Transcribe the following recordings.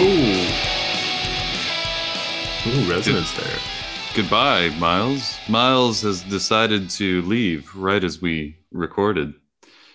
Ooh, resonance there. Goodbye, Miles. Miles has decided to leave right as we recorded.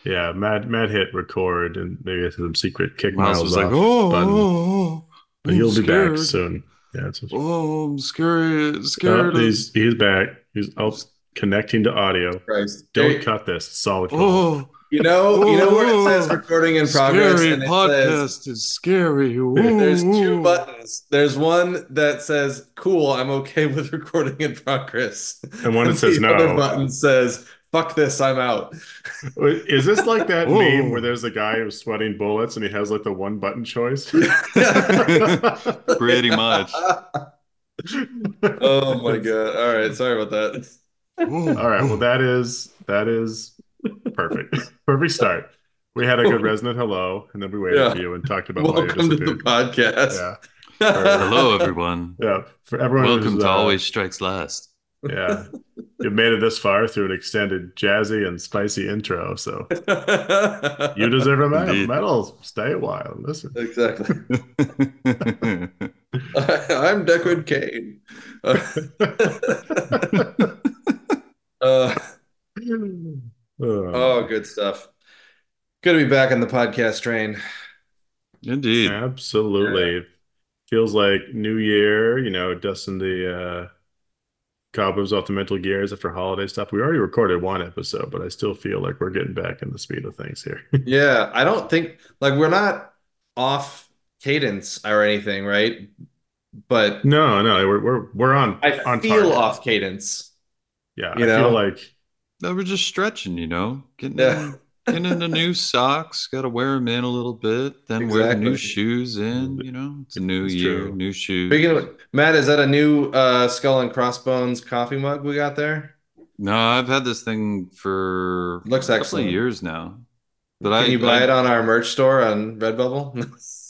Yeah, Matt Matt hit record and maybe it's some secret kick Miles, Miles, was like, off "Oh, button. oh, oh but he'll be back soon. Yeah, it's Oh, I'm scared. Oh, Scared. of- he's he's back. He's out connecting to audio. Christ. Don't Hey, cut this. Solid. oh, You know, you know where it says recording in progress, scary and it says podcast is scary. there's two Ooh. buttons. There's one that says "Cool, I'm okay with recording in progress," And one that says the other no. button says "Fuck this, I'm out." Is this like that meme where there's a guy who's sweating bullets and he has like the one button choice? Pretty much. oh my god! All right, sorry about that. All right. Well, that is that is perfect. Perfect start. We had a good resonant hello, and then we waited Yeah. for you and talked about why you Welcome to the disappeared. podcast. Yeah, Hello, everyone. yeah. For everyone, Welcome to uh, Always Strikes Last. Yeah, you've made it this far through an extended jazzy and spicy intro, so you deserve a medal. Indeed. medal. Stay a while and listen. exactly. I'm Deckard Cain. Uh, Uh, oh, good stuff. Good to be back on the podcast train. Indeed. Absolutely. Feels like New Year, you know, dusting the uh cobwebs off the mental gears after holiday stuff. We already recorded one episode, but I still feel like we're getting back in the speed of things here. Yeah, I don't think like we're not off cadence or anything, right? But No, no, we're we're we're on I on feel target. off cadence. Yeah, you I know? feel like No, we're just stretching, you know, getting Yeah. in, getting into new socks. Got to wear them in a little bit, then wear the new shoes in. You know, it's a new It's year, true. new shoes. Speaking of Matt, is that a new uh, skull and crossbones coffee mug we got there? No, I've had this thing for Looks a couple excellent. of years now. But Can I, you buy I- it on our merch store on Redbubble?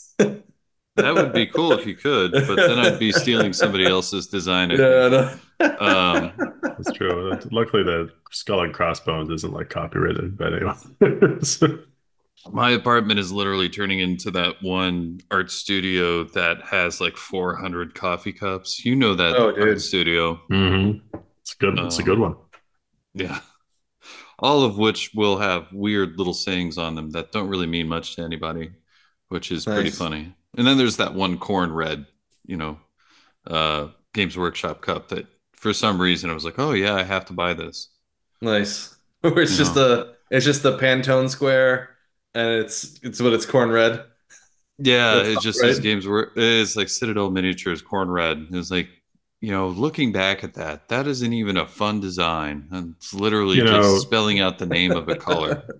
that would be cool if you could, but then I'd be stealing somebody else's design. Yeah, think. no. Um, it's true. Luckily the skull and crossbones isn't like copyrighted, but anyway. So- My apartment is literally turning into that one art studio that has like 400 coffee cups. You know that Oh, art dude. studio. Mhm. It's good. It's a Um, good one. Yeah. All of which will have weird little sayings on them that don't really mean much to anybody, which is pretty funny. And then there's that one corn red, you know, uh, Games Workshop cup that for some reason I was like, oh yeah, I have to buy this. Nice. Where it's just the it's just the Pantone square and it's it's what it's corn red. Yeah, That's it just right. Games Work. It's like Citadel Miniatures corn red. It's like, you know, looking back at that, that isn't even a fun design. And it's literally You just know- spelling out the name of a color.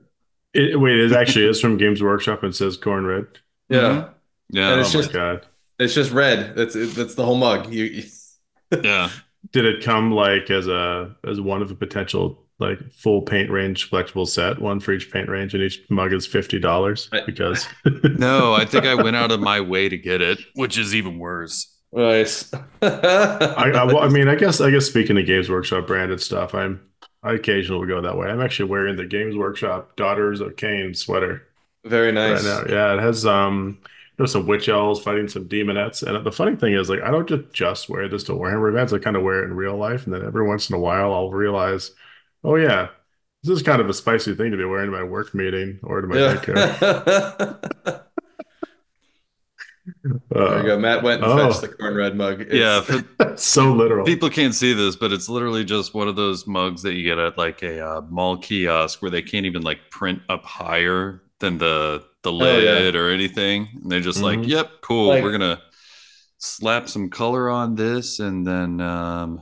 It, wait, it actually is from Games Workshop and says corn red. Yeah. Mhm. Yeah. And Oh it's my just- god. It's just red. That's it, that's the whole mug. You, you yeah. Did it come like as a as one of a potential like full paint range collectible set, one for each paint range, and each mug is fifty dollars because No, I think I went out of my way to get it, which is even worse. nice. I, I, well, I mean, I guess I guess speaking of Games Workshop branded stuff, I'm I occasionally go that way. I'm actually wearing the Games Workshop Daughters of Khaine sweater Very nice. right now. Yeah, it has um you know some witch elves fighting some demonettes, and the funny thing is like I don't just just wear this to Warhammer events. I kind of wear it in real life, and then every once in a while I'll realize, oh yeah, this is kind of a spicy thing to be wearing to my work meeting or to my daycare. Yeah. Uh, there you go. Matt went and Oh. fetched the corn red mug. It's- yeah. For, so literal. people can't see this, but it's literally just one of those mugs that you get at like a uh, mall kiosk where they can't even like print up higher than the the Oh, yeah. lid or anything. And they're just like, Mhm. yep, cool. Like- We're gonna slap some color on this and then um,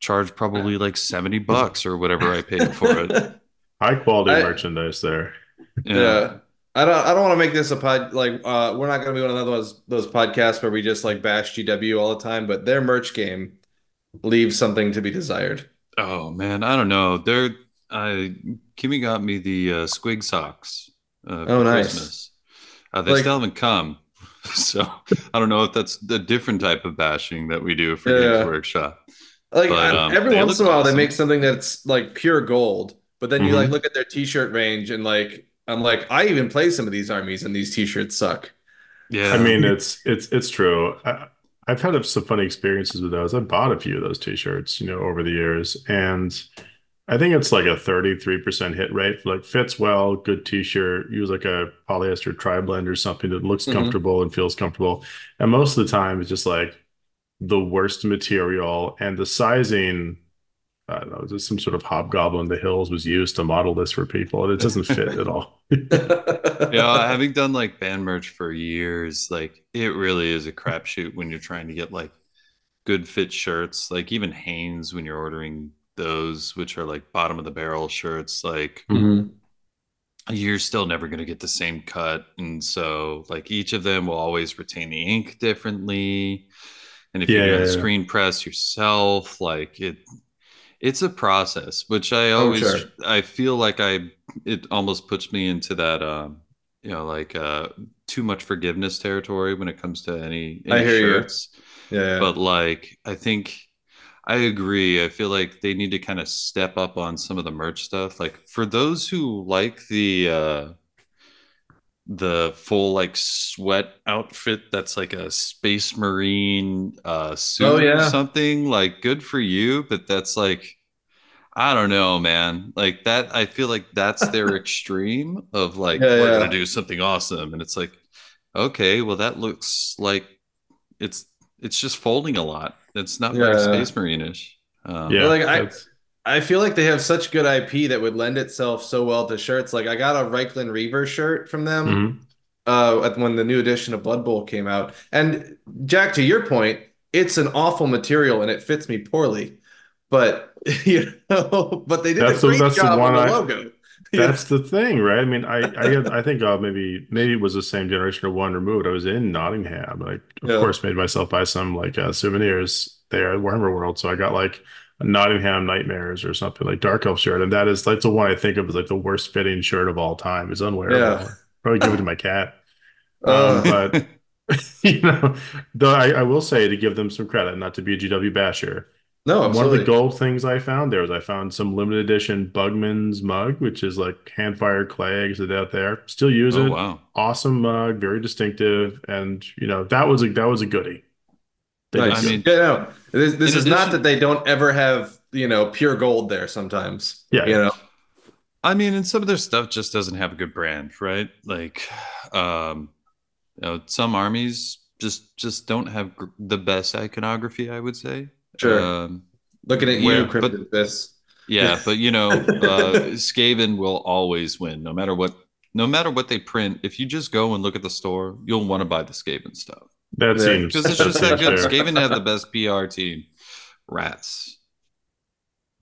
charge probably like 70 bucks or whatever I paid for it. High quality I- merchandise there. Yeah. I don't I don't want to make this a pod like uh we're not gonna be one of those those podcasts where we just like bash GW all the time, but their merch game leaves something to be desired. Oh man, I don't know. They're I Kimmy got me the uh, squig socks. Uh, Oh, nice. Christmas. Uh, they Like- still haven't come, so I don't know if that's the different type of bashing that we do for Yeah. Games Workshop. Like But, um, every once in a look while they make something that's like pure gold, but then you Mhm. like look at their t-shirt range and like I'm like I even play some of these armies and these t-shirts suck. Yeah. I mean, it's it's it's true. I, I've had some funny experiences with those. I bought a few of those t-shirts, you know, over the years, and I think it's like a 33% hit rate. Like fits well, good t-shirt. Use like a polyester tri-blend or something that looks Mhm. comfortable and feels comfortable. And most of the time, it's just like the worst material and the sizing. I don't know, just some sort of hobgoblin the hills was used to model this for people, and it doesn't fit at all. yeah, having done like band merch for years, like it really is a crapshoot when you're trying to get like good fit shirts. Like even Hanes, when you're ordering those, which are like bottom of the barrel shirts, like Mhm. you're still never going to get the same cut. And so, like, each of them will always retain the ink differently. And if Yeah, you're doing yeah. screen press yourself, like it, it's a process, which I Oh, always, sure. I feel like I, it almost puts me into that, um, you know, like uh, too much forgiveness territory when it comes to any, I any hear you. shirts. Yeah, yeah. But like, I think I agree. I feel like they need to kind of step up on some of the merch stuff. Like for those who like the uh the full like sweat outfit that's like a space marine uh suit Oh, or yeah. something, like good for you, but that's like I don't know, man. Like that I feel like that's their extreme of like Yeah, we're yeah. gonna do something awesome. And it's like, okay, well that looks like it's it's just folding a lot. It's not very Yeah. space marine-ish. Um, Yeah, like, I- I feel like they have such good IP that would lend itself so well to shirts. Like I got a Reikland Reaver shirt from them mhm. uh when the new edition of Blood Bowl came out. And Jack, to your point, it's an awful material and it fits me poorly. But you know, but they did That's a the- great that's the job one on the I- logo. That's the thing, right? I mean, I I, I think uh, maybe maybe it was the same generation or one removed. I was in Nottingham. I of Yeah. course made myself buy some like uh, souvenirs there at Warhammer World. So I got like a Nottingham Nightmares or something like Dark Elf shirt, and that is that's the one I think of as like the worst fitting shirt of all time. It's unwearable. Yeah. Probably give it to my cat. Uh, Um, but you know, though I, I will say to give them some credit, not to be a GW basher. No, One of the gold things I found there was I found some limited edition Bugman's mug, which is like hand fired clay eggs that out there. Still use oh it. wow. Awesome mug, very distinctive, and you know that was a that was a goodie. Nice. I mean- yeah, no, this, this In is not that they don't ever have, you know, pure gold there sometimes. Yeah. You know, I mean, and some of their stuff just doesn't have a good brand, right? Like, um, you know, some armies just just don't have gr- the best iconography. I would say. Sure. Um, looking at you, Where- Cryptid Fist. yeah, but you know, uh, Skaven will always win, no matter what. No matter what they print, if you just go and look at the store, you'll want to buy the Skaven stuff That Yeah. seems because it's just that good. fair. Skaven have the best PR team. Rats.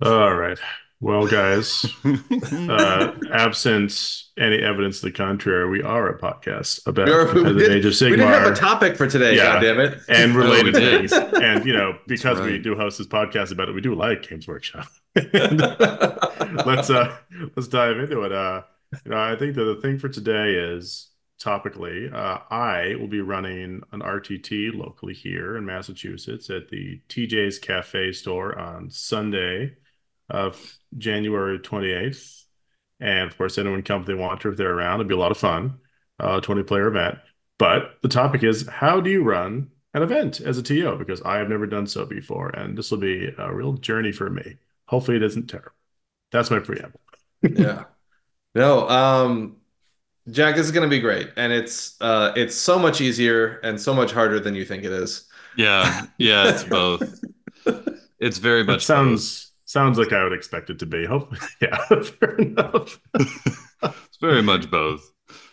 All right. Well, guys, uh, absent any evidence to the contrary, we are a podcast about We, were- the we, Age of did, we didn't have a topic for today, Yeah. goddammit. and related did. things. And you know, because we do host this podcast about it, we do like Games Workshop. And let's uh let's dive into it. Uh you know, I think that the thing for today is topically, uh I will be running an RTT locally here in Massachusetts at the TJ's Cafe store on Sunday of January 28th. And of course, anyone come if they want to, if they're around, it'd be a lot of fun. Uh 20 player event. But the topic is how do you run an event as a TO? Because I have never done so before, and this will be a real journey for me. Hopefully, it isn't terrible. That's my preamble. yeah. No, um, Jack, this is gonna be great. And it's uh it's so much easier and so much harder than you think it is. Yeah, yeah, it's both. It's very That much sounds sounds like I would expect it to be. Hopefully, yeah, fair enough. It's very much both.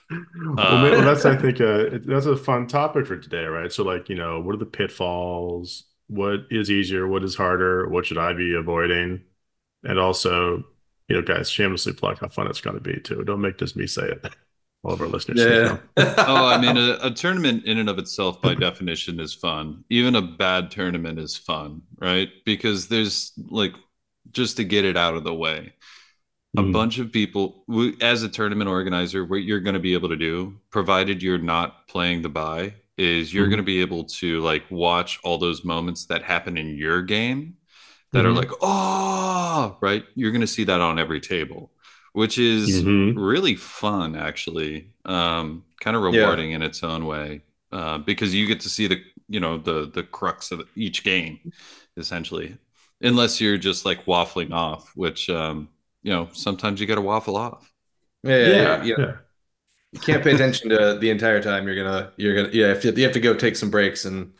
well, maybe that's I think uh, it, that's a fun topic for today, right? So, like, you know, what are the pitfalls? What is easier? What is harder? What should I be avoiding? And also, you know, guys, shamelessly plug how fun it's going to be too. Don't make just me say it. All of our listeners, Yeah. know. oh, I mean, a, a tournament in and of itself, by definition, is fun. Even a bad tournament is fun, right? Because there's like, just to get it out of the way, a Mm. bunch of people, we, as a tournament organizer, what you're going to be able to do, provided you're not playing the buy, is you're Mhm. going to be able to like watch all those moments that happen in your game that are Mhm. like, oh, right? You're going to see that on every table, which is Mhm. really fun, actually. Um, kind of Yeah. rewarding in its own way. uh, because you get to see the you know the the crux of each game essentially unless you're just like waffling off which um you know sometimes you got to waffle off Yeah, yeah, Yeah, yeah, yeah. yeah. You can't pay attention to the entire time. You're gonna, you're gonna, yeah. If you, you have to go take some breaks and,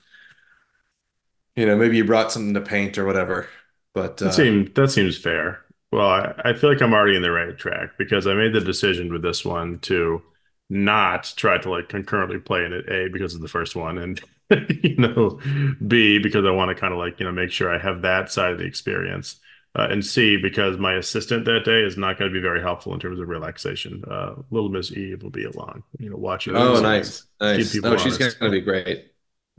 you know, maybe you brought something to paint or whatever. But That uh, seems that seems fair. Well, I, I feel like I'm already in the right track because I made the decision with this one to not try to like concurrently play in it A because of the first one and you know B because I want to kind of like you know make sure I have that side of the experience uh, and C because my assistant that day is not going to be very helpful in terms of relaxation. Uh, little Miss Eve will be along, you know, watching. oh, nice, nice. people No, she's gonna be great.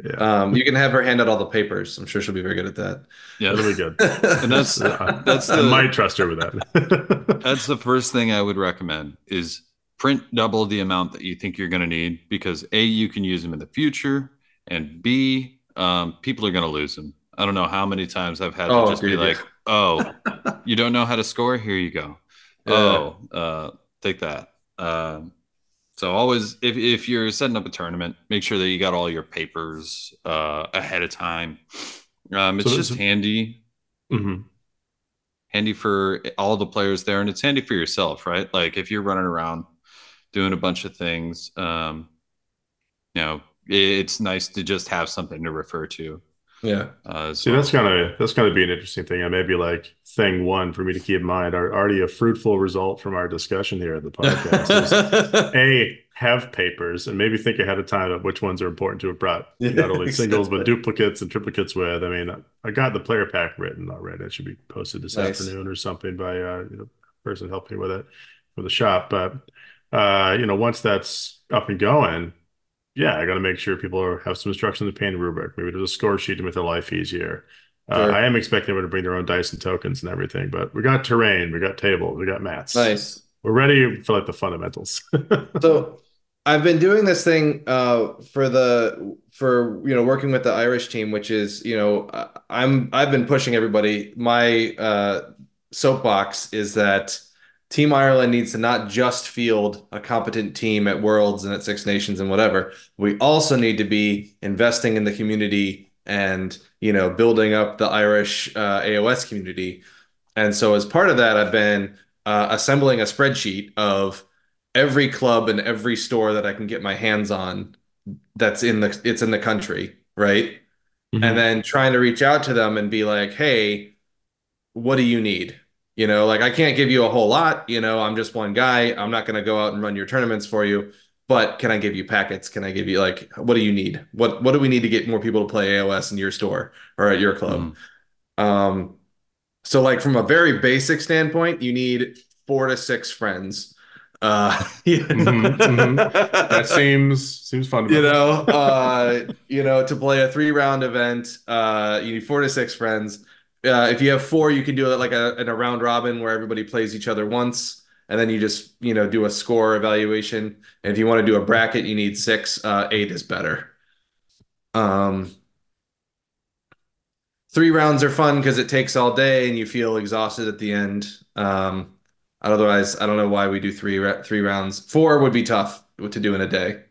Yeah, Um, you can have her hand out all the papers. I'm sure she'll be very good at that. yeah that'll be good. and that's I, that's I might trust her with that. that's the first thing i would recommend is print double the amount that you think you're going to need because a you can use them in the future and b um, people are going to lose them. I don't know how many times i've had to Oh, just be yeah. like oh you don't know how to score? Here you go. Yeah. oh uh, take that. Um, so always if, if you're setting up a tournament make sure that you got all your papers uh, ahead of time. Um, it's So just handy. Mhm. handy for all the players there and it's handy for yourself right? Like if you're running around doing a bunch of things um you know it's nice to just have something to refer to Yeah. uh, See, well. that's gonna that's gonna be an interesting thing, and maybe like thing one for me to keep in mind. Are already a fruitful result from our discussion here at the podcast is a have papers and maybe think ahead of time of which ones are important to have brought Yeah, not only singles but duplicates and triplicates with. I mean, I got the player pack written already. It should be posted this Nice. afternoon or something by uh, you know, person helping with it from the shop. But uh, you know, once that's up and going, yeah, I got to make sure people are, have some instruction in the paint rubric. Maybe there's a score sheet to make their life easier. Uh, Sure. I am expecting everyone to bring their own dice and tokens and everything, but we got terrain, we got tables, we got mats. Nice. We're ready for like the fundamentals. So I've been doing this thing uh, for the for you know working with the Irish team, which is you know I'm I've been pushing everybody. My uh, soapbox is that Team Ireland needs to not just field a competent team at Worlds and at Six Nations and whatever. We also need to be investing in the community and you know building up the Irish uh, AOS community. And so as part of that, I've been uh, assembling a spreadsheet of every club and every store that I can get my hands on that's in the it's in the country, right? Mhm. And then trying to reach out to them and be like, "Hey, what do you need?" You know, like I can't give you a whole lot, you know, I'm just one guy. I'm not going to go out and run your tournaments for you, but can I give you packets? Can I give you like what do you need? What what do we need to get more people to play AOS in your store or at your club? Mm. Um, so like from a very basic standpoint, you need four to six friends. Uh, know, Mhm, mhm. that seems seems fun. you know, uh, you know, to play a three round event, uh, you need four to six friends. Uh, if you have four, you can do it like a, in a round robin where everybody plays each other once, and then you just you know do a score evaluation. And if you want to do a bracket, you need six. Uh, eight is better. Um, three rounds are fun because it takes all day and you feel exhausted at the end. Um, otherwise, I don't know why we do three three rounds. Four would be tough to do in a day.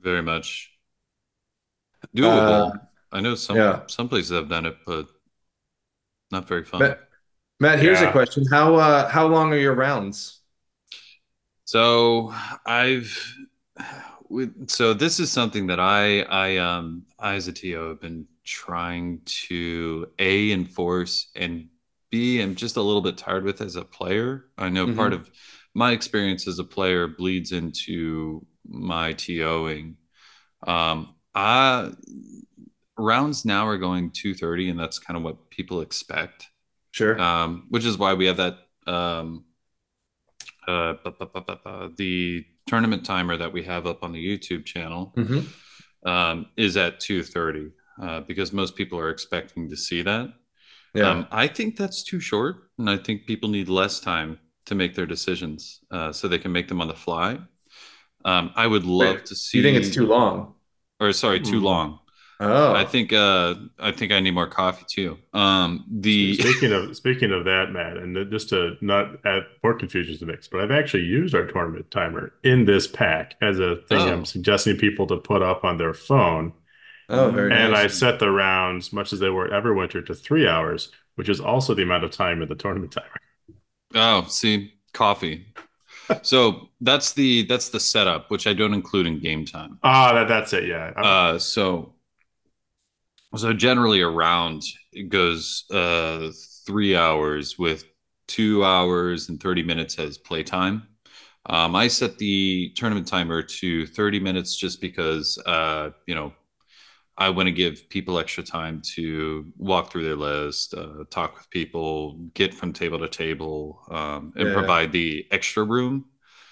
very much doable. I know some yeah. some places have done it, but not very fun. Matt, Matt, here's a question. How uh how long are your rounds? So I've so this is something that I I um I as a TO have been trying to A enforce and B am just a little bit tired with as a player. I know Mhm. part of my experience as a player bleeds into my TOing. Um I rounds now are going 230 and that's kind of what people expect Sure. um, which is why we have that um, uh, bu- bu- bu- the tournament timer that we have up on the YouTube channel Mhm. um, is at 2:30 uh, because most people are expecting to see that. Yeah. Um, I think that's too short, and I think people need less time to make their decisions uh, so they can make them on the fly. Um, I would love Wait, to see. you think it's too long? Or sorry, too Hmm. long. Oh, I think uh I think I need more coffee too. Um the Speaking of speaking of that, Matt, and just to not add more confusion to the mix, but I've actually used our tournament timer in this pack as a thing Oh. I'm suggesting people to put up on their phone. oh, very And I set the rounds, much as they were at Everwinter, to three hours, which is also the amount of time in the tournament timer. oh, see, coffee. So that's the that's the setup, which I don't include in game time. Ah, that, that's it. Yeah. Uh, so so generally a round it goes uh three hours with two hours and 30 minutes as playtime. Um, I set the tournament timer to 30 minutes just because uh, you know, I want to give people extra time to walk through their list, uh, talk with people, get from table to table, um, and Yeah. provide the extra room.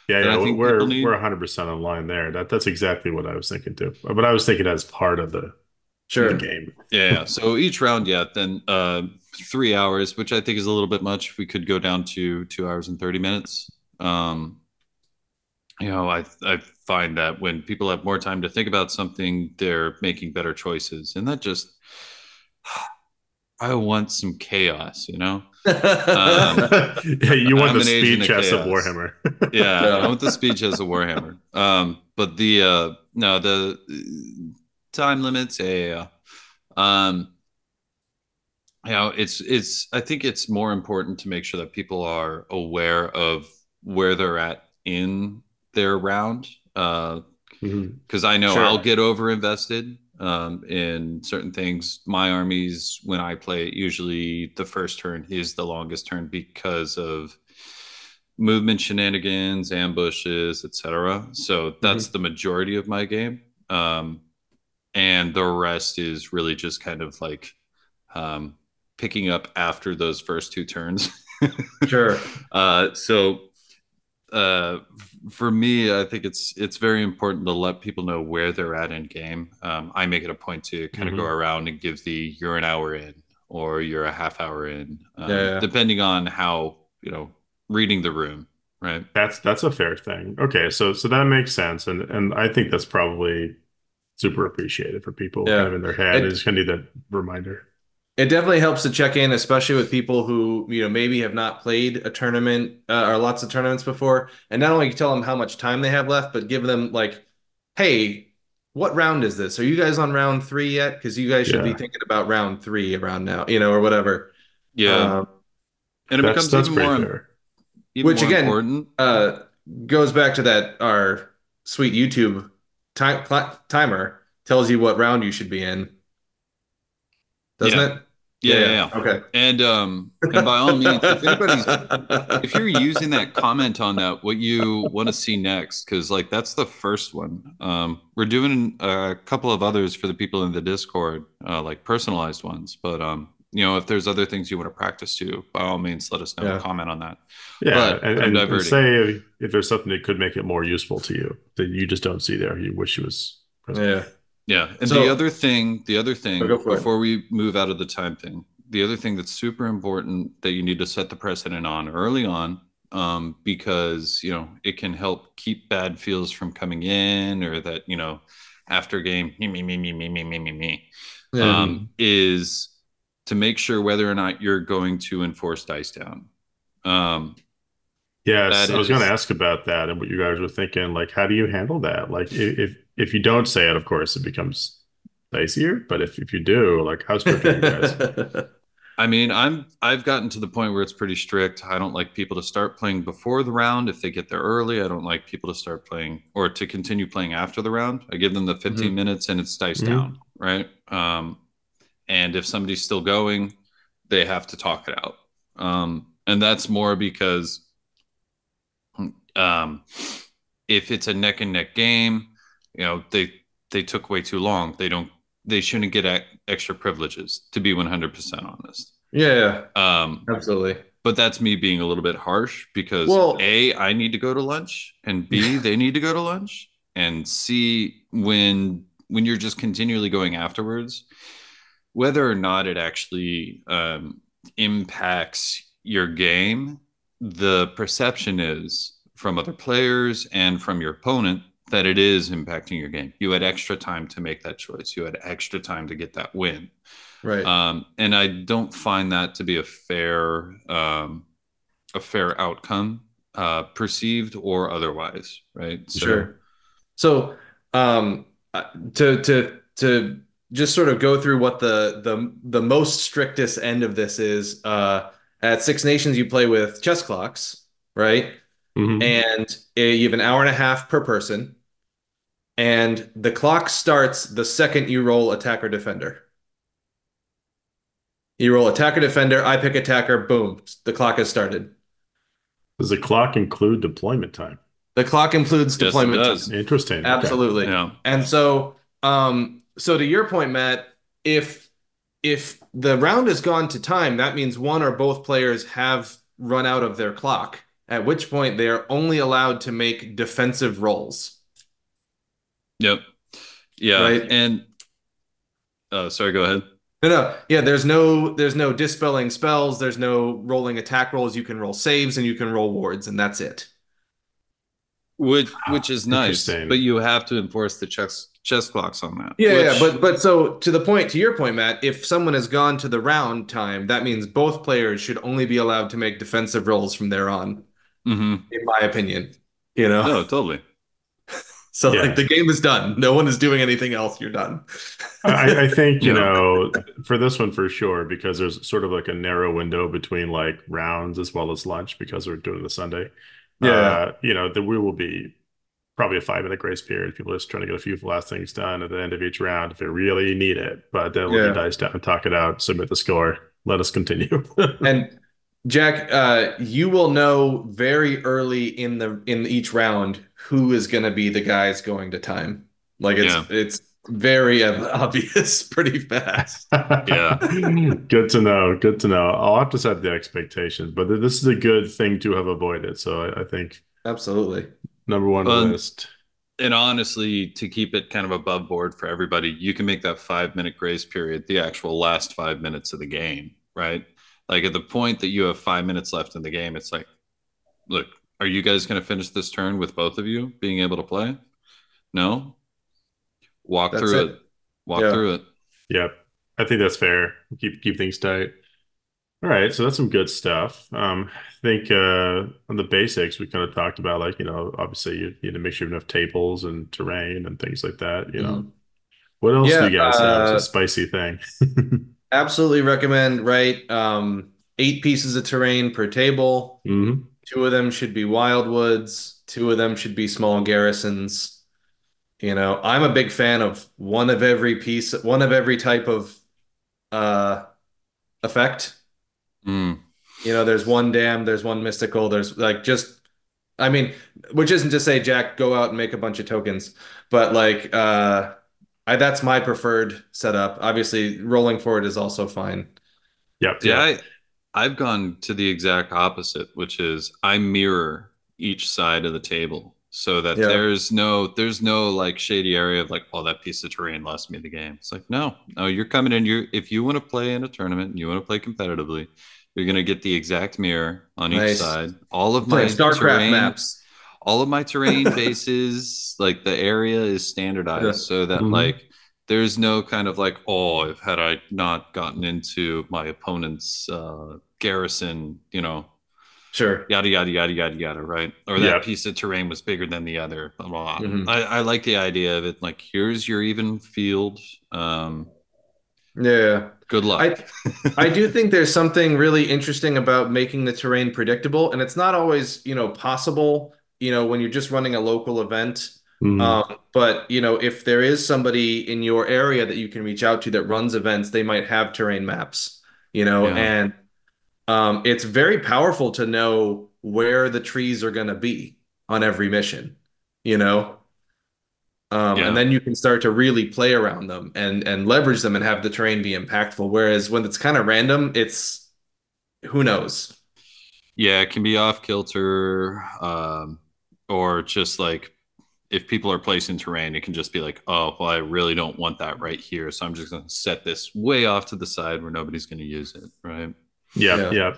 yeah, yeah. think We're we're 100% online there. That that's exactly what I was thinking too. But I was thinking as part of the, Sure. game. Yeah. yeah. So each round, yeah, then uh, three hours, which I think is a little bit much. We could go down to two hours and 30 minutes. Um, you know, I, I find that when people have more time to think about something, they're making better choices. And that just, I want some chaos, you know? yeah, you want I'm the speed agent of of. Warhammer. Yeah. I want the speed as of Warhammer. Um, but the uh no, the time limits, yeah, yeah, yeah. Um, you know, it's it's I think it's more important to make sure that people are aware of where they're at in their round. Uh Mhm. because I know Sure. I'll get over invested um, in certain things. My armies, when I play it, usually the first turn is the longest turn because of movement shenanigans, ambushes, etc. So that's the majority of my game, um, and the rest is really just kind of like um, picking up after those first two turns. Sure. Uh, so uh, for me, I think it's it's very important to let people know where they're at in game. Um, I make it a point to kind of go around and give the you're an hour in or you're a half hour in, um, Yeah, yeah. depending on how you know reading the room, right? That's that's a fair thing. Okay, so so that makes sense, and and I think that's probably super appreciated for people Yeah. kind of in their head. It- They just kind of need that reminder. It definitely helps to check in, especially with people who, you know, maybe have not played a tournament uh, or lots of tournaments before. And not only you tell them how much time they have left, but give them like, hey, what round is this? Are you guys on round three yet? Because you guys should be thinking about round three around now, you know, or whatever. Yeah, Um, and it That's becomes that's even more fair. even Which, more again, important. uh, goes back to that our sweet YouTube time timer tells you what round you should be in, doesn't Yeah. it? Yeah, yeah, yeah. Okay. And um, and by all means, if anybody's if you're using that comment on that what you want to see next because like that's the first one um we're doing a couple of others for the people in the discord uh, like personalized ones but um you know if there's other things you want to practice to by all means let us know Yeah. comment on that Yeah, But and, and, and say if there's something that could make it more useful to you that you just don't see there, you wish it was present. Yeah. yeah and So- the other thing the other thing Oh, go for it. before we move out of the time thing the other thing that's super important that you need to set the precedent on early on um, because you know it can help keep bad feels from coming in or that you know after game me me me me me me me me me Yeah. um, is to make sure whether or not you're going to enforce dice down um, Yes, I was going to ask about that and what you guys were thinking. Like, how do you handle that? Like, if if you don't say it, of course, it becomes dicier. But if if you do, like, how strict are you guys? I mean, I'm I've gotten to the point where it's pretty strict. I don't like people to start playing before the round if they get there early. I don't like people to start playing or to continue playing after the round. I give them the 15 Mhm. minutes and it's dice Mhm. down, right? Um, and if somebody's still going, they have to talk it out. Um, and that's more because um, if it's a neck and neck game, you know, they they took way too long. They don't they shouldn't get extra privileges to be 100% honest. yeah, Um, absolutely. but that's me being a little bit harsh because Well- A, I need to go to lunch, and B, they need to go to lunch, and C, when when you're just continually going afterwards, whether or not it actually um, impacts your game, the perception is from other players and from your opponent that it is impacting your game. You had extra time to make that choice. You had extra time to get that win. Right. Um, and I don't find that to be a fair um, a fair outcome, uh, perceived or otherwise. Right. So, sure. So um, uh, to to to just sort of go through what the the the most strictest end of this is. Uh, at Six Nations, you play with chess clocks, right? Mm-hmm. And you have an hour and a half per person. And the clock starts the second you roll attacker defender. You roll attacker defender, I pick attacker, boom, the clock has started. Does the clock include deployment time? The clock includes yes, deployment time. Interesting. Absolutely. Okay. Yeah. And so um so to your point, Matt, if if the round has gone to time, that means one or both players have run out of their clock, at which point they are only allowed to make defensive rolls. Yep. Yeah. Right? And oh, sorry, go ahead. No, no. Yeah, there's no there's no dispelling spells, there's no rolling attack rolls. You can roll saves and you can roll wards, and that's it. Which which is nice, but you have to enforce the chess chess clocks on that. Yeah, which... yeah, but but so to the point, to your point, Matt, if someone has gone to the round time, that means both players should only be allowed to make defensive rolls from there on. Mm-hmm. In my opinion, you know. No, totally. So yeah. like the game is done. No one is doing anything else. You're done. I, I, think you know for this one for sure because there's sort of like a narrow window between like rounds as well as lunch because we're doing the Sunday. Yeah, uh, you know that we will be probably a five minute grace period. People are just trying to get a few last things done at the end of each round if they really need it. But then we'll yeah. dice down, talk it out, submit the score. Let us continue. and Jack, uh, you will know very early in the in each round who is going to be the guys going to time. Like it's yeah. it's very obvious pretty fast. yeah. good to know. Good to know. I'll have to set the expectations, but this is a good thing to have avoided. So I, I think absolutely number one um, list. And honestly, to keep it kind of above board for everybody, you can make that five minute grace period the actual last five minutes of the game, right? Like at the point that you have five minutes left in the game, it's like, look, are you guys going to finish this turn with both of you being able to play? No. Walk that's through it. it. Walk yeah. through it. Yep. I think that's fair. Keep keep things tight. All right, so that's some good stuff. Um, I think uh, on the basics, we kind of talked about like you know, obviously you need to make sure you have enough tables and terrain and things like that. You know, mm-hmm. what else yeah, do you guys uh, have? It's a spicy thing. absolutely recommend. Right, um, eight pieces of terrain per table. Mm-hmm. Two of them should be wildwoods. Two of them should be small garrisons. You know, I'm a big fan of one of every piece, one of every type of uh, effect. Mm. You know, there's one dam, there's one mystical, there's like just, I mean, which isn't to say Jack go out and make a bunch of tokens, but like, uh, I, that's my preferred setup. Obviously, rolling forward is also fine. Yep. Yeah, I, I've gone to the exact opposite, which is I mirror each side of the table so that yeah. there's no there's no like shady area of like oh that piece of terrain lost me the game it's like no no you're coming in you if you want to play in a tournament and you want to play competitively you're going to get the exact mirror on nice. each side all of my starcraft terrain, maps all of my terrain bases like the area is standardized yeah. so that mm-hmm. like there's no kind of like, oh, if had I not gotten into my opponent's uh, garrison, you know, sure, yada yada yada yada yada, right? Or that yeah. piece of terrain was bigger than the other. Mm-hmm. I, I like the idea of it. Like, here's your even field. Um, yeah. Good luck. I, I do think there's something really interesting about making the terrain predictable, and it's not always, you know, possible. You know, when you're just running a local event Mm-hmm. Um, but you know, if there is somebody in your area that you can reach out to that runs events, they might have terrain maps. You know, yeah. and um, it's very powerful to know where the trees are going to be on every mission. You know, um, yeah. and then you can start to really play around them and and leverage them and have the terrain be impactful. Whereas when it's kind of random, it's who knows. Yeah, it can be off kilter, um, or just like if people are placing terrain, it can just be like, oh, well, I really don't want that right here. So I'm just going to set this way off to the side where nobody's going to use it. Right. Yeah. Yeah. yeah.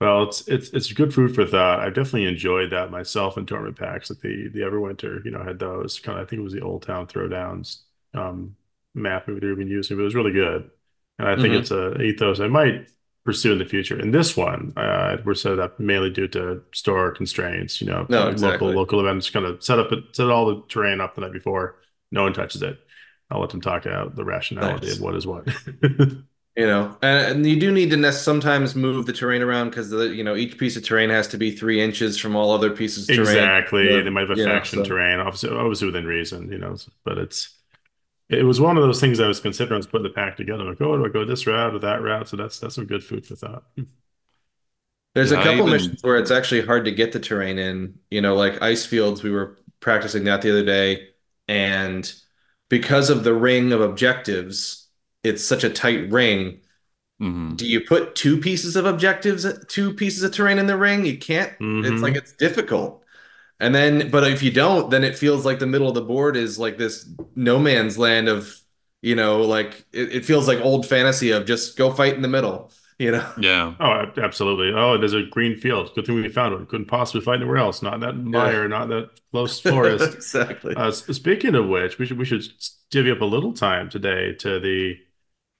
Well, it's it's it's good food for thought. I've definitely enjoyed that myself in tournament packs. At the the Everwinter, you know, I had those kind of. I think it was the Old Town Throwdowns um, map we've been using, but it was really good. And I think hmm it's a ethos I might pursue in the future. In this one, uh, we're set up mainly due to store constraints. You know, No, local exactly. local events kind of set up set all the terrain up the night before. No one touches it. I'll let them talk out the rationality of what is what. You know, and, and you do need to nest sometimes move the terrain around because the you know each piece of terrain has to be three inches from all other pieces of terrain. Exactly. Yeah, They might have you know, affection so terrain, obviously, obviously within reason, you know, but it's it was one of those things I was considering I was putting the pack together. Like, oh, do I go this route or that route? So that's that's some good food for thought. there's Yeah, a I couple even missions where it's actually hard to get the terrain in. You know, like ice fields. We were practicing that the other day, and because of the ring of objectives, it's such a tight ring. hmm Do you put two pieces of objectives, two pieces of terrain in the ring? You can't. It's like hmm it's difficult. And then, but if you don't, then it feels like the middle of the board is like this no man's land of, you know, like it, it feels like old fantasy of just go fight in the middle, you know? Yeah. Oh, absolutely. Oh, there's a green field. Good thing we found one. Couldn't possibly find anywhere else. Not in that Yeah, mire, not that close forest. exactly. Uh, speaking of which, we should we should divvy up a little time today to the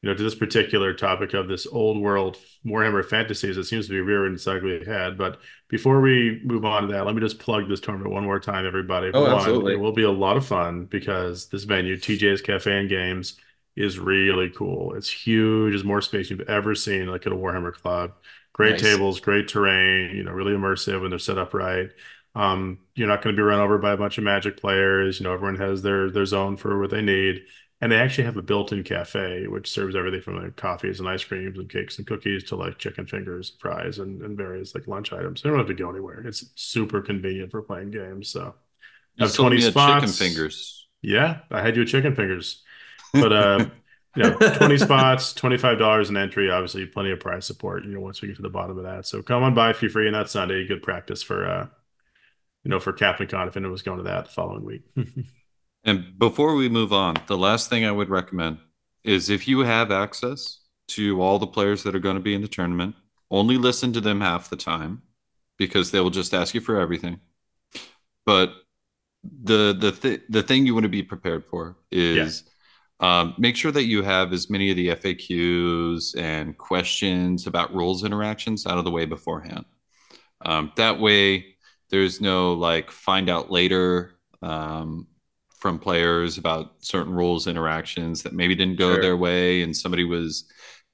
you know, to this particular topic of this old world Warhammer fantasies, it seems to be rearing its ugly head. But before we move on to that, let me just plug this tournament one more time, everybody. Oh, one, it will be a lot of fun because this venue, TJ's Cafe and Games, is really cool. It's huge. It's more space you've ever seen, like at a Warhammer club. Great Nice. tables, great terrain, you know, really immersive when they're set up right. Um, you're not going to be run over by a bunch of Magic players. You know, everyone has their their zone for what they need. And they actually have a built-in cafe, which serves everything from like coffees and ice creams and cakes and cookies to like chicken fingers, fries, and, and various like lunch items. They don't have to go anywhere. It's super convenient for playing games. So You have 20 spots chicken fingers. Yeah, I had you chicken fingers. But uh, you know, 20 spots, $25 an entry, obviously plenty of prize support, you know, once we get to the bottom of that. So come on by if you're free on that Sunday. Good practice for uh, you know, for Captain Con if anyone was going to that the following week. And before we move on, the last thing I would recommend is if you have access to all the players that are going to be in the tournament, only listen to them half the time because they will just ask you for everything. But the the th- the thing you want to be prepared for Yeah. is um, make sure that you have as many of the FAQs and questions about rules interactions out of the way beforehand. Um, that way, there's no like find out later um, from players about certain rules interactions that maybe didn't go their way, and somebody was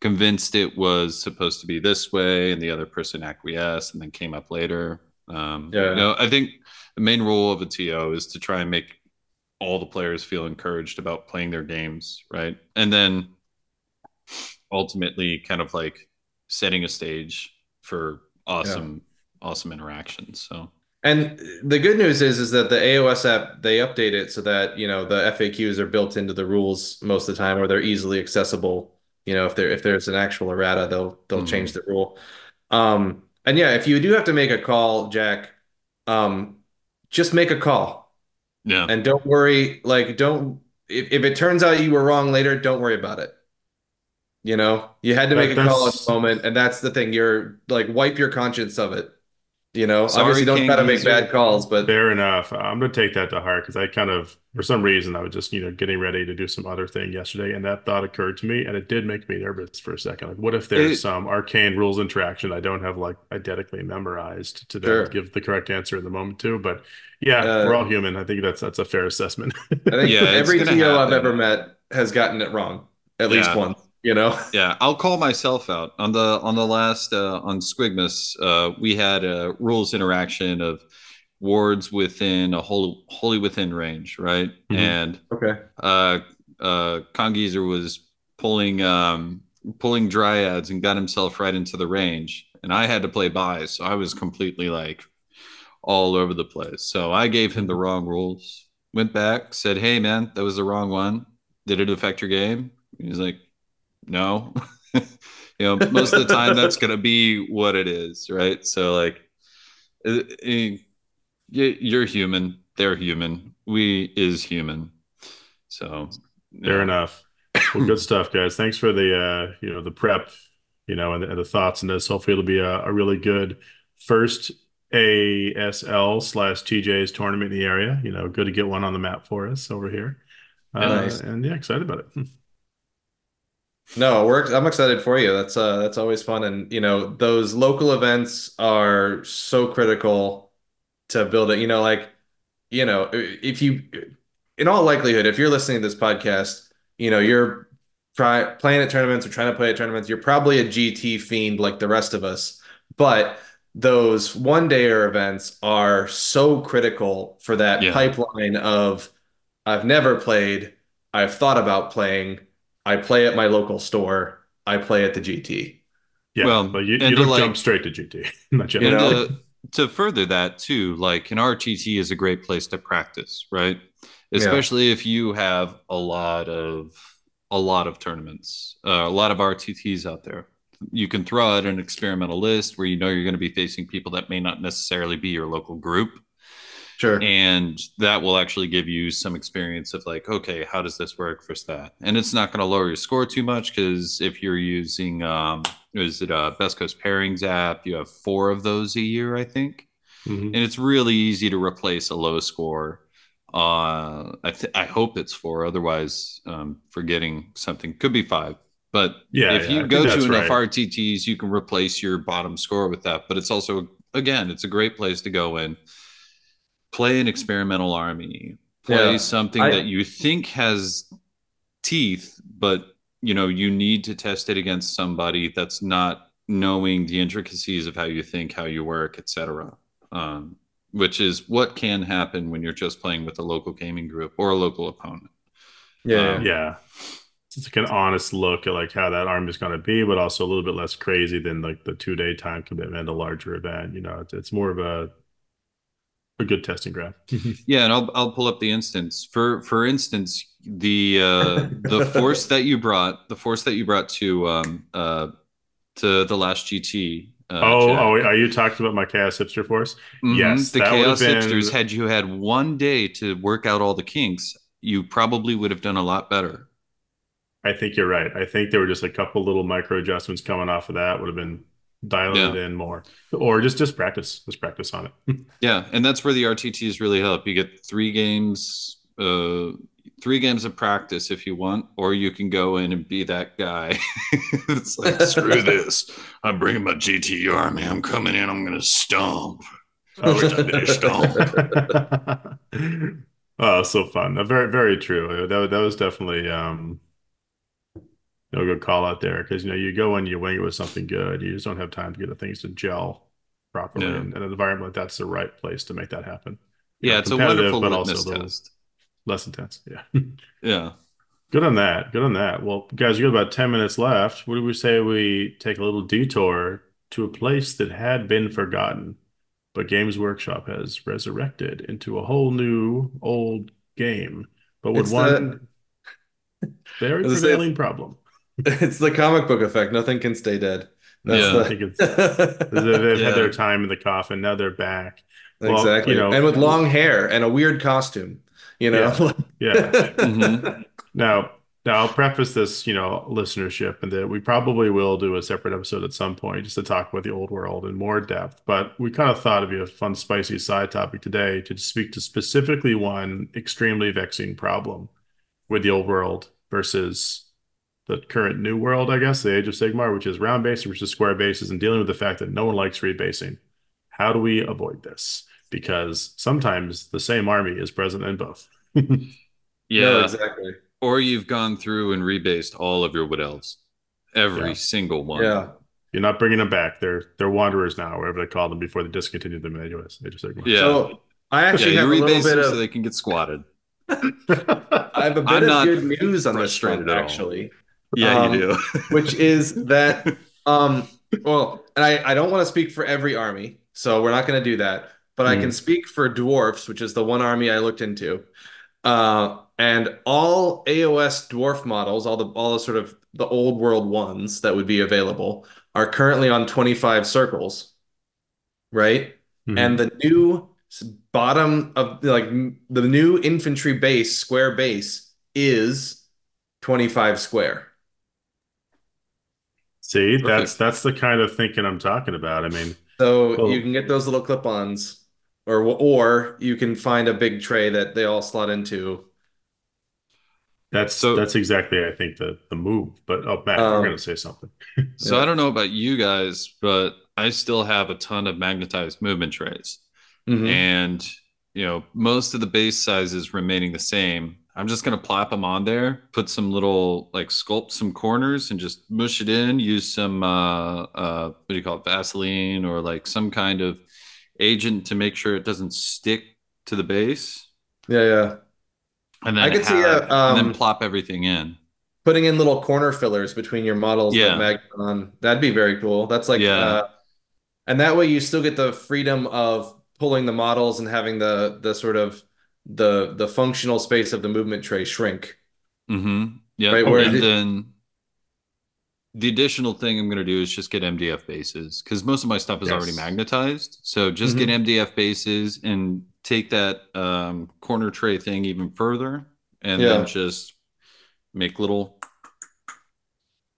convinced it was supposed to be this way, and the other person acquiesced and then came up later. Um, you Yeah. know, I think the main rule of a TO is to try and make all the players feel encouraged about playing their games, right? And then ultimately kind of like setting a stage for Yeah. awesome awesome interactions so And the good news is is that the AOS app they update it so that you know the FAQs are built into the rules most of the time, or they're easily accessible. You know, if there if there's an actual errata, they'll they'll change mhm. the rule. Um, and yeah, if you do have to make a call, Jack, um, just make a call yeah and don't worry. Like, don't if if it turns out you were wrong later, don't worry about it. You know, you had to make That a call at the moment, and that's the thing. You're like wipe your conscience of it. You know, obviously don't try to make bad calls, but Fair enough. I'm gonna take that to heart because I kind of, for some reason, I was just, you know, getting ready to do some other thing yesterday, and that thought occurred to me, and it did make me nervous for a second. Like, what if there's it some arcane rules interaction I don't have like identically memorized to sure. give the correct answer in the moment to? But yeah, we're all Uh, human. I think that's that's a fair assessment. I think yeah every gonna I've ever met has gotten it wrong at least once, you know? yeah i'll call myself out on the on the last uh on squigmus uh we had a rules interaction of wards within a whole wholly within range right Mhm. and Okay. uh uh congeezer was pulling um pulling dryads and got himself right into the range and i had to play by so i was completely like all over the place so i gave him the Mhm. wrong rules went back said hey man that was the wrong one did it affect your game he's like no you know most of the time that's going to be what it is right so like uh, uh, you're human they're human we is human so Fair enough. Well, good stuff, guys. Thanks for the uh, you know, the prep you know, and, and the thoughts on this. Hopefully, it'll be a, a really good first ASL slash TJ's tournament in the area. You know, good to get one on the map for us over here. Uh, Nice. And yeah, excited about it. No, works. I'm excited for you. That's uh that's always fun. And you know, those local events are so critical to build it. You know, like, you know, if you in all likelihood, if you're listening to this podcast, you know, you're try playing at tournaments or trying to play at tournaments, you're probably a GT fiend like the rest of us. But those one dayer events are so critical for that Yeah. pipeline of I've never played, I've thought about playing, I play at my local store, I play at the GT. Yeah, Well, but you, you don't like- jump straight to GT. Not yet. You know? to, to further that too like an rtt is a great place to practice right especially if you have a lot of a lot of tournaments uh, a lot of rtts out there you can throw out an experimental list where you know you're going to be facing people that may not necessarily be your local group Sure. and that will actually give you some experience of like okay how does this work for that and it's not going to lower your score too much because if you're using um is it a best coast pairings app? You have four of those a year i think. Mhm. and it's really easy to replace a low score. Uh i th- i hope it's four otherwise um forgetting something. Could be five but Yeah, if yeah, you think go to enough right. rtts you can replace your bottom score with that. But it's also again it's a great place to go in play an experimental army play Yeah. something I- that you think has teeth but you know you need to test it against somebody that's not knowing the intricacies of how you think how you work etc um, which is what can happen when you're just playing with a local gaming group or a local opponent Yeah. Um, Yeah. It's like an honest look at like how that arm is going to be, but also a little bit less crazy than like the two day time commitment, a larger event. You know, it's, it's more of a a good testing ground. Yeah, and I'll I'll pull up the instance. For for instance, the uh the force that you brought, the force that you brought to um uh to the last GT. Uh, oh, Jack. oh, are you talking about my Chaos Hipster Force? Mhm. yes, the Chaos been- Hipsters. Had you had one day to work out all the kinks, you probably would have done a lot better. I think you're right. I think there were just a couple little micro adjustments coming off of that would have been dialing it in more, or just just practice, just practice on it. Yeah, and that's where the RTTs really help. You get three games, uh, three games of practice if you want, or you can go in and be that guy. it's like screw this. I'm bringing my GT army. I'm coming in. I'm gonna stomp. Oh, Wish I stomp. oh, so fun. Very, very true. That, that was definitely um, no good call out there because you know you go and you wing it with something good. You just don't have time to get the things to gel properly, and an environment that's the right place to make that happen. You Yeah, know, it's a wonderful but also litmus a little test. less intense. Yeah, Yeah. good on that. Good on that. Well, guys, we got about ten minutes left. What do we say we take a little detour to a place that had been forgotten? but Games Workshop has resurrected into a whole new old game, but with It's one very I was prevailing problem. It's the comic book effect. Nothing can stay dead. Yeah. I think it's they've had their time in the coffin. Now they're back. Well, exactly. you know- and with long hair and a weird costume, you know. Yeah. Mhm. Now, now I'll preface this, you know, listenership, and that we probably will do a separate episode at some point just to talk about the old world in more depth. But we kind of thought it'd be a fun, spicy side topic today to speak to specifically one extremely vexing problem with the old world versus the current new world, I guess, the Age of Sigmar, which is round bases versus square bases, and dealing with the fact that no one likes rebasing. How do we avoid this? Because sometimes the same army is present in both. Yeah. No, exactly. Or you've gone through and rebased all of your wood elves. Every Yeah. single one. Yeah. You're not bringing them back. They're they're wanderers now, whatever they called them before they discontinued them in Age of Age of Sigmar. Yeah. So I Yeah, actually you have a little bit them of so they can get squatted. I have a bit I'm of not good news on this frustrated front, at all. actually. Yeah, Um, you do. which is that um well and I, I don't want to speak for every army so we're not going to do that but i Hmm. can speak for dwarfs which is the one army i looked into uh and all aos dwarf models all the all the sort of the old world ones that would be available are currently on 25 circles right Mhm. and the new bottom of like the new infantry base square base is 25 square See, Perfect. that's that's the kind of thinking I'm talking about. I mean, So Well- you can get those little clip-ons, or or you can find a big tray that they all slot into. that's So- that's exactly I think the the move. But oh, Matt, Um, you're gonna say something. So Yeah. I don't know about you guys, but I still have a ton of magnetized movement trays. Mhm. and you know most of the base sizes remaining the same i'm just going to plop them on there put some little like sculpt some corners and just mush it in use some uh, uh, what do you call it vaseline or like some kind of agent to make sure it doesn't stick to the base Yeah, yeah. and then I could see, have- uh, and then um, plop everything in Putting in little corner fillers between your models Yeah. Magnon, that'd be very cool. That's like, Yeah. uh, and that way you still get the freedom of pulling the models and having the the sort of the the functional space of the movement tray shrink. mm-hmm. Yeah. Right, and it- then the additional thing i'm going to do is just get mdf bases because most of my stuff is already magnetized. So just get mdf bases and take that um, corner tray thing even further and Yeah. then just make little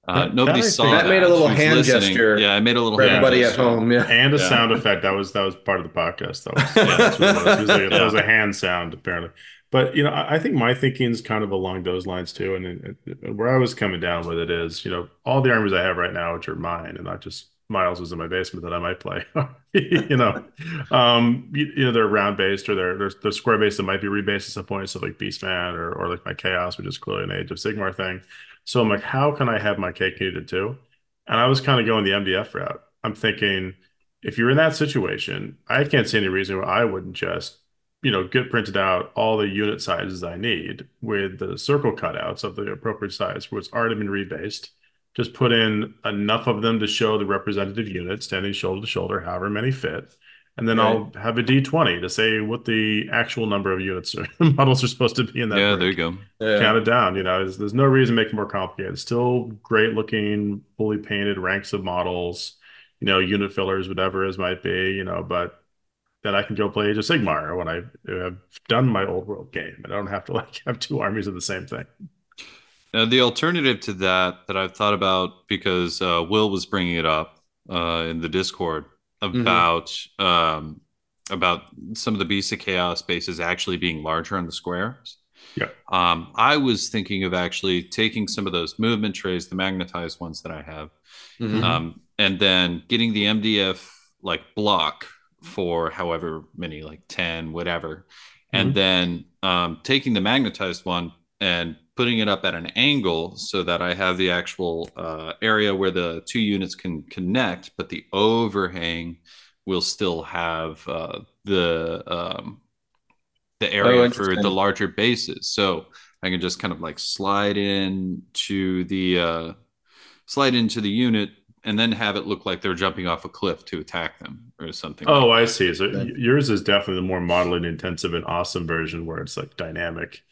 uh, That- nobody that saw that. That made a little Who's hand listening. gesture Yeah, I made a little For hand everybody at gesture. home, yeah. And a Yeah. sound effect that was that was part of the podcast. That was, yeah, that's was. Was like- that was a hand sound apparently. But you know, I, I think my thinking is kind of along those lines too. And it, it- where I was coming down with it is, you know, all the armies I have right now, which are mine, and not just Miles was in my basement that I might play. you know, um, you, you know, they're round based or they're they're, they're square based that might be rebased at some point. So like Beastman or or like my Chaos, which is clearly an Age of Sigmar thing. So I'm like, how can I have my cake and eat it too? And I was kind of going the MDF route. I'm thinking, if you're in that situation, I can't see any reason why I wouldn't just, you know, get printed out all the unit sizes I need with the circle cutouts of the appropriate size it's already been rebased. Just put in enough of them to show the representative unit standing shoulder to shoulder, however many fit. And then I'll have a D20 to say what the actual number of units or models are supposed to be in that. Yeah, break there you go. Yeah. count it down. You know, there's, there's no reason to make it more complicated. It's still great looking, fully painted ranks of models, you know, unit fillers, whatever it might be, you know, but then I can go play Age of Sigmar when I have done my old world game. and I don't have to like have two armies of the same thing. Now, the alternative to that that I've thought about because uh, Will was bringing it up uh, in the Discord about um, about some of the Beasts of Chaos bases actually being larger on the squares. Yeah. Um, I was thinking of actually taking some of those movement trays, the magnetized ones that I have, Mhm. um, and then getting the MDF like block for however many, like 10, whatever. And Mhm. then um, taking the magnetized one and putting it up at an angle so that I have the actual uh, area where the two units can connect, but the overhang will still have uh, the um, the area for the larger bases. So I can just kind of like slide in to the uh, slide into the unit and then have it look like they're jumping off a cliff to attack them or something. Oh, like I see. So Okay. yours is definitely the more modeling intensive and awesome version where it's like dynamic.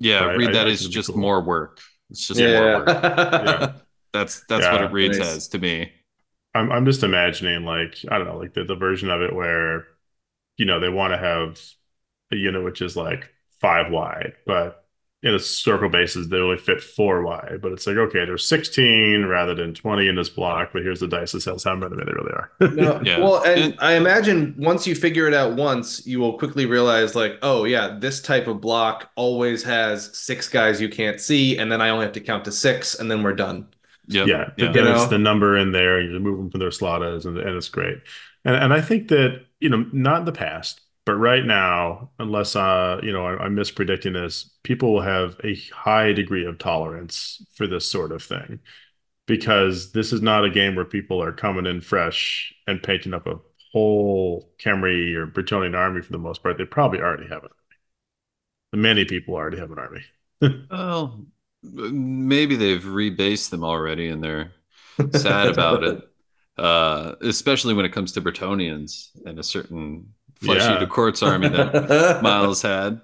Yeah, Right, read I- that I as think it'd be just cool. more work. It's just yeah. more work. Yeah. That's that's what it reads Nice. as to me. I'm I'm just imagining like I don't know like the, the version of it where you know they want to have a unit which is like five wide, but in a circle basis they only fit four wide. But it's like okay, there's 16 rather than 20 in this block, but here's the dice that says how many they really are. No, Yeah. well, and And- I imagine once you figure it out once, you will quickly realize, like, oh yeah, this type of block always has six guys you can't see, and then I only have to count to six, and then we're done. Yep. yeah, yeah. then You it's the number in there, and you move them from their slotas, and, and it's great. And and I think that you know, not in the past, but right now, unless uh, you know, I, I'm mispredicting this, people will have a high degree of tolerance for this sort of thing because this is not a game where people are coming in fresh and painting up a whole Khemri or Bretonnian army for the most part. They probably already have an army. Many people already have an army. Well, maybe they've rebased them already and they're sad about it. Uh, especially when it comes to Bretonnians and a certain flesh Yeah. eater courts army that Miles had.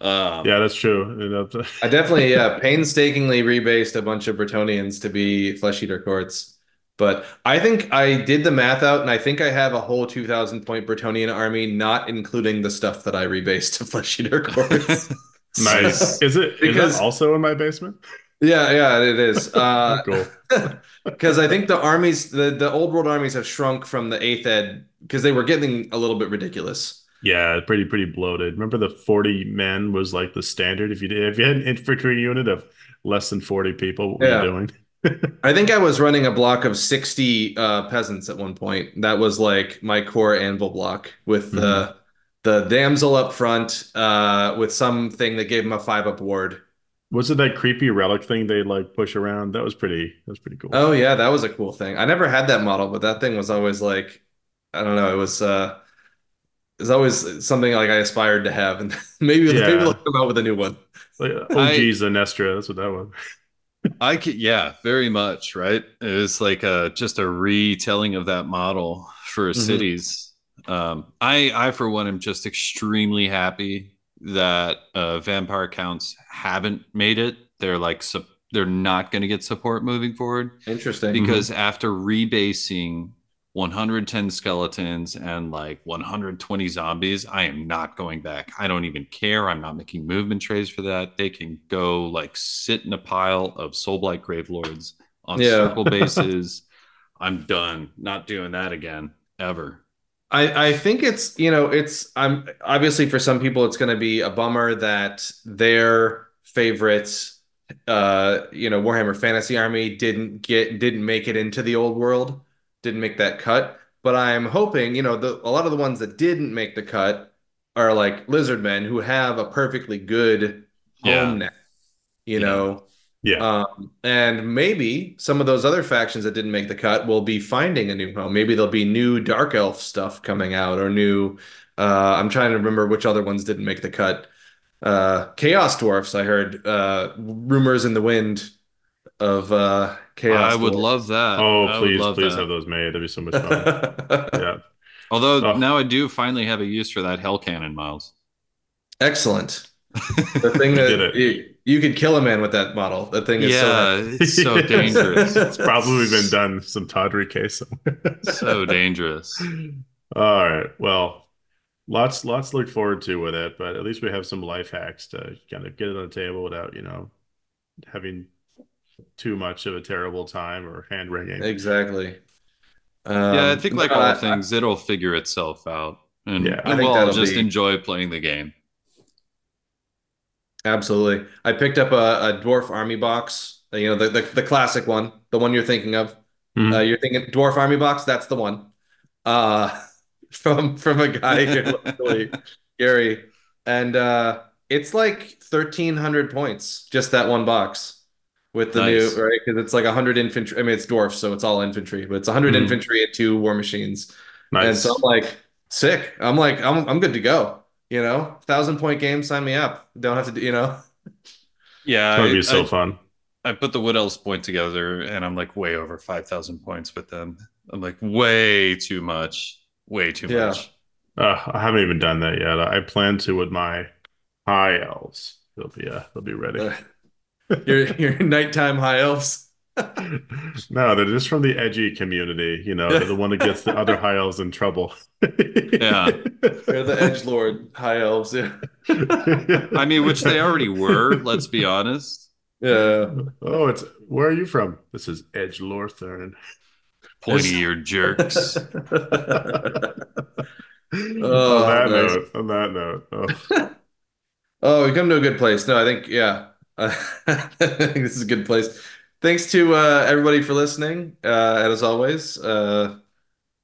Um, Yeah, that's true. I definitely, yeah, painstakingly rebased a bunch of Bretonnians to be flesh eater courts. But I think I did the math out, and I think I have a whole 2,000 point Bretonnian army, not including the stuff that I rebased to flesh eater courts. Nice. Is it is Because- it also in my basement? Yeah, yeah, it is. Uh, cool. because I think the armies, the the old world armies, have shrunk from the eighth ed because they were getting a little bit ridiculous. Yeah, pretty pretty bloated. Remember the 40 men was like the standard. If you did, if you had an infantry unit of less than 40 people, what were Yeah. you doing? I think I was running a block of 60 uh, peasants at one point. That was like my core anvil block with the the damsel up front uh, with something that gave him a five up ward. Was it that creepy relic thing they like push around? That was pretty. That was pretty cool. Oh yeah, that was a cool thing. I never had that model, but that thing was always like, I don't know, it was uh it was always something like I aspired to have, and maybe maybe Yeah. they'll come out with a new one. Like, OG I- Zenestra. That's what that was. I could, yeah, very much, right? It was like a just a retelling of that model for Mhm. cities. Um, I, I for one, am just extremely happy that uh, vampire counts haven't made it. They're like, sup- they're not going to get support moving forward Interesting. because after rebasing 110 skeletons and like 120 zombies, I am not going back. I don't even care. I'm not making movement trays for that. They can go like sit in a pile of Soulblight Gravelords on Yeah. circle bases. I'm done. Not doing that again ever. I, I think it's you know it's I'm obviously for some people it's going to be a bummer that their favorites uh you know Warhammer Fantasy Army didn't get didn't make it into the old world didn't make that cut but I'm hoping you know the a lot of the ones that didn't make the cut are like lizard men who have a perfectly good Yeah. home now you Yeah. know Yeah. um, and maybe some of those other factions that didn't make the cut will be finding a new home. Maybe there'll be new Dark Elf stuff coming out or new. Uh, I'm trying to remember which other ones didn't make the cut. Uh, Chaos Dwarfs, I heard uh, rumors in the wind of uh, Chaos I would Dwarfs. love that. Oh, I please, please that. have those made. That'd be so much fun. yeah. Although Oh. now I do finally have a use for that hell cannon, Miles. Excellent. The thing You that did it. You, you could kill a man with that model. That thing is yeah, so it's so dangerous. it's probably been done some tawdry case somewhere. so dangerous. All right. Well, lots lots to look forward to with it, but at least we have some life hacks to kind of get it on the table without, you know, having too much of a terrible time or hand wringing. exactly. yeah, I Um, think like no, all I- things, it'll figure itself out, and Yeah. I we'll think all just be- enjoy playing the game. Absolutely. I picked up a, a dwarf army box, uh, you know, the, the, the classic one, the one you're thinking of. Mhm. Uh, you're thinking dwarf army box, that's the one. Uh, from from a guy Gary. And uh, it's like 1,300 points, just that one box with the Nice. new, right? Because it's like 100 infantry. I mean, it's dwarf, so it's all infantry, but it's 100 Mhm. infantry and two war machines. And so I'm like, sick. I'm like, I'm I'm good to go. You know, thousand point game, sign me up. Don't have to do, you know. Yeah, That would be so I- fun. I put the Wood Elves point together, and I'm like way over five thousand points with them. I'm like way too much, way too Yeah. much. Uh, I haven't even done that yet. I plan to with my high elves. They'll be uh, they'll be ready. Uh, your your nighttime high elves. No, they're just from the edgy community. You know, they're the one that gets the other high elves in trouble. Yeah. They're the edge lord high elves. Yeah. I mean, which they already were. Let's be honest. Yeah. Oh, it's where are you from? This is Edge Lothern. Pointy eared jerks. Oh, on that nice. note, on that note, oh, Oh, we come to a good place. No, I think yeah. I think this is a good place. Thanks to uh, everybody for listening. Uh, and as always, uh,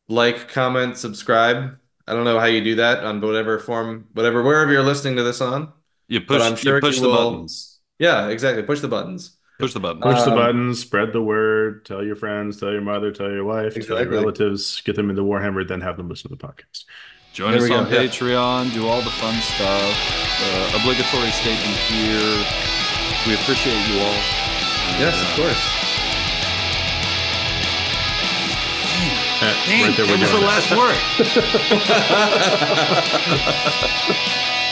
like, comment, subscribe. I don't know how you do that on whatever form, whatever wherever you're listening to this on. You push. I'm sure you push you the will- buttons. Yeah, exactly. Push the buttons. Push the button. push the Um, buttons, spread the word, tell your friends, tell your mother, tell your wife, tell your relatives, get them into Warhammer, then have them listen to the podcast. Join There us we go, on yeah. Patreon. Do all the fun stuff. Uh, obligatory statement here. We appreciate you all. Yes, of course. Dang, right that was the last word.